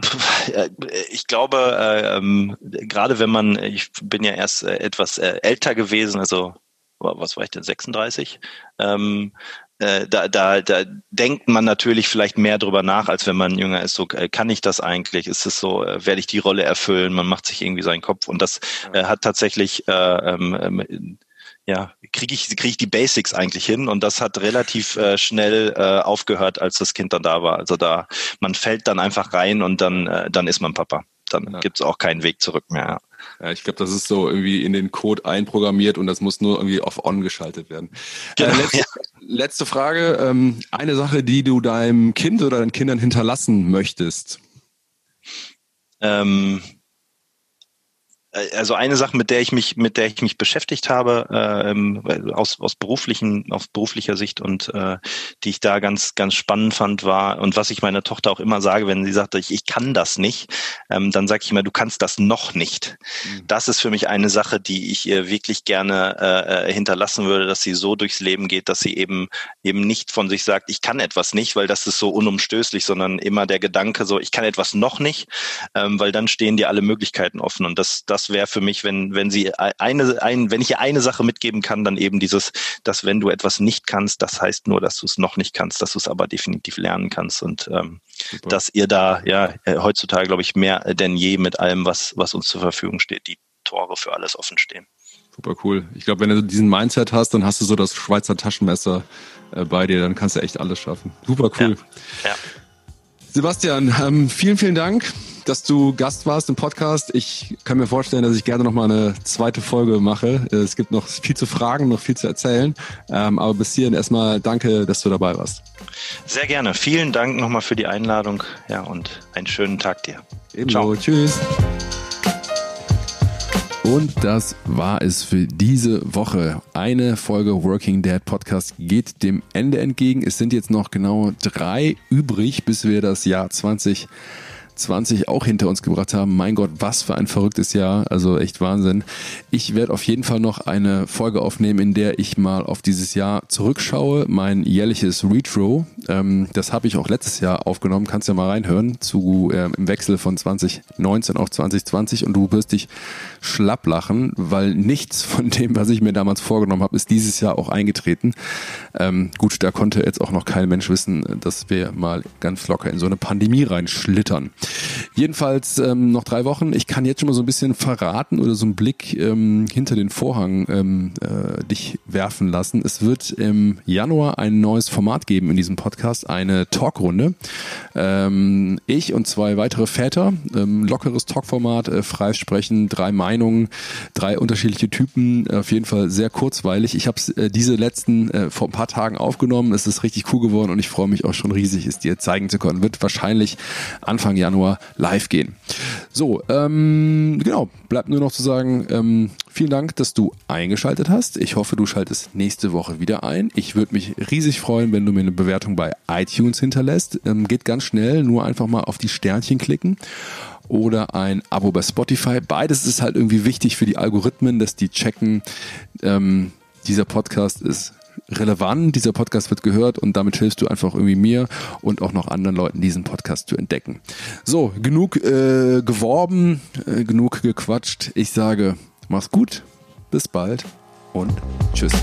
äh, ich glaube, äh, ähm, gerade wenn man, ich bin ja erst äh, etwas älter gewesen, also was war ich denn, 36? Ähm, äh, da, da, da denkt man natürlich vielleicht mehr drüber nach, als wenn man jünger ist. So, äh, kann ich das eigentlich? Ist es so, äh, werde ich die Rolle erfüllen? Man macht sich irgendwie seinen Kopf und das äh, hat tatsächlich, äh, ähm, ähm, ja, kriege ich, krieg ich die Basics eigentlich hin und das hat relativ äh, schnell äh, aufgehört, als das Kind dann da war. Also da, man fällt dann einfach rein und dann, äh, dann ist man Papa. Dann ja. gibt es auch keinen Weg zurück mehr. Ja. Ja, ich glaube, das ist so irgendwie in den Code einprogrammiert und das muss nur irgendwie auf On geschaltet werden. Äh, genau, äh, letzte, ja. letzte, Frage. Ähm, eine Sache, die du deinem Kind oder deinen Kindern hinterlassen möchtest? Ähm, äh, also eine Sache, mit der ich mich, mit der ich mich beschäftigt habe, äh, aus, aus beruflichen, aus beruflicher Sicht und äh, die ich da ganz, ganz spannend fand, war, und was ich meiner Tochter auch immer sage, wenn sie sagt, ich, ich kann das nicht, ähm, dann sage ich immer, du kannst das noch nicht. Mhm. Das ist für mich eine Sache, die ich ihr wirklich gerne äh, äh, hinterlassen würde, dass sie so durchs Leben geht, dass sie eben eben nicht von sich sagt, ich kann etwas nicht, weil das ist so unumstößlich, sondern immer der Gedanke so, ich kann etwas noch nicht, ähm, weil dann stehen dir alle Möglichkeiten offen. Und das, das wäre für mich, wenn, wenn sie eine, ein, wenn ich ihr eine Sache mitgeben kann, dann eben dieses, dass wenn du etwas nicht kannst, das heißt nur, dass du es noch nicht kannst, dass du es aber definitiv lernen kannst und ähm, dass ihr da ja äh, heutzutage, glaube ich, mehr denn je mit allem, was, was uns zur Verfügung steht, die Tore für alles offen stehen. Super cool. Ich glaube, wenn du diesen Mindset hast, dann hast du so das Schweizer Taschenmesser äh, bei dir, dann kannst du echt alles schaffen. Super cool. Ja. ja. Sebastian, ähm, vielen, vielen Dank dass du Gast warst im Podcast. Ich kann mir vorstellen, dass ich gerne noch mal eine zweite Folge mache. Es gibt noch viel zu fragen, noch viel zu erzählen. Ähm, aber bis hierhin erstmal danke, dass du dabei warst. Sehr gerne. Vielen Dank nochmal für die Einladung. Ja, und einen schönen Tag dir. Ebenso. Ciao. Tschüss. Und das war es für diese Woche. Eine Folge Working Dad Podcast geht dem Ende entgegen. Es sind jetzt noch genau drei übrig, bis wir das Jahr 20 20 auch hinter uns gebracht haben. Mein Gott, was für ein verrücktes Jahr. Also echt Wahnsinn. Ich werde auf jeden Fall noch eine Folge aufnehmen, in der ich mal auf dieses Jahr zurückschaue. Mein jährliches Retro. Ähm, das habe ich auch letztes Jahr aufgenommen. Kannst ja mal reinhören zu äh, im Wechsel von 2019 auf 2020 und du wirst dich schlapp lachen, weil nichts von dem, was ich mir damals vorgenommen habe, ist dieses Jahr auch eingetreten. Ähm, gut, da konnte jetzt auch noch kein Mensch wissen, dass wir mal ganz locker in so eine Pandemie reinschlittern. Jedenfalls ähm, noch drei Wochen. Ich kann jetzt schon mal so ein bisschen verraten oder so einen Blick ähm, hinter den Vorhang ähm, äh, dich werfen lassen. Es wird im Januar ein neues Format geben in diesem Podcast, eine Talkrunde. Ähm, ich und zwei weitere Väter, ähm, lockeres Talkformat, äh, frei sprechen, drei Meinungen, drei unterschiedliche Typen, auf jeden Fall sehr kurzweilig. Ich habe äh, diese letzten äh, vor ein paar Tagen aufgenommen. Es ist richtig cool geworden und ich freue mich auch schon riesig, es dir zeigen zu können. Wird wahrscheinlich Anfang Januar Januar live gehen. So, ähm, genau, bleibt nur noch zu sagen, ähm, vielen Dank, dass du eingeschaltet hast. Ich hoffe, du schaltest nächste Woche wieder ein. Ich würde mich riesig freuen, wenn du mir eine Bewertung bei iTunes hinterlässt. Ähm, geht ganz schnell, nur einfach mal auf die Sternchen klicken oder ein Abo bei Spotify. Beides ist halt irgendwie wichtig für die Algorithmen, dass die checken, ähm, dieser Podcast ist relevant, dieser Podcast wird gehört und damit hilfst du einfach irgendwie mir und auch noch anderen Leuten, diesen Podcast zu entdecken. So, genug äh, geworben, äh, genug gequatscht. Ich sage, mach's gut, bis bald und tschüss.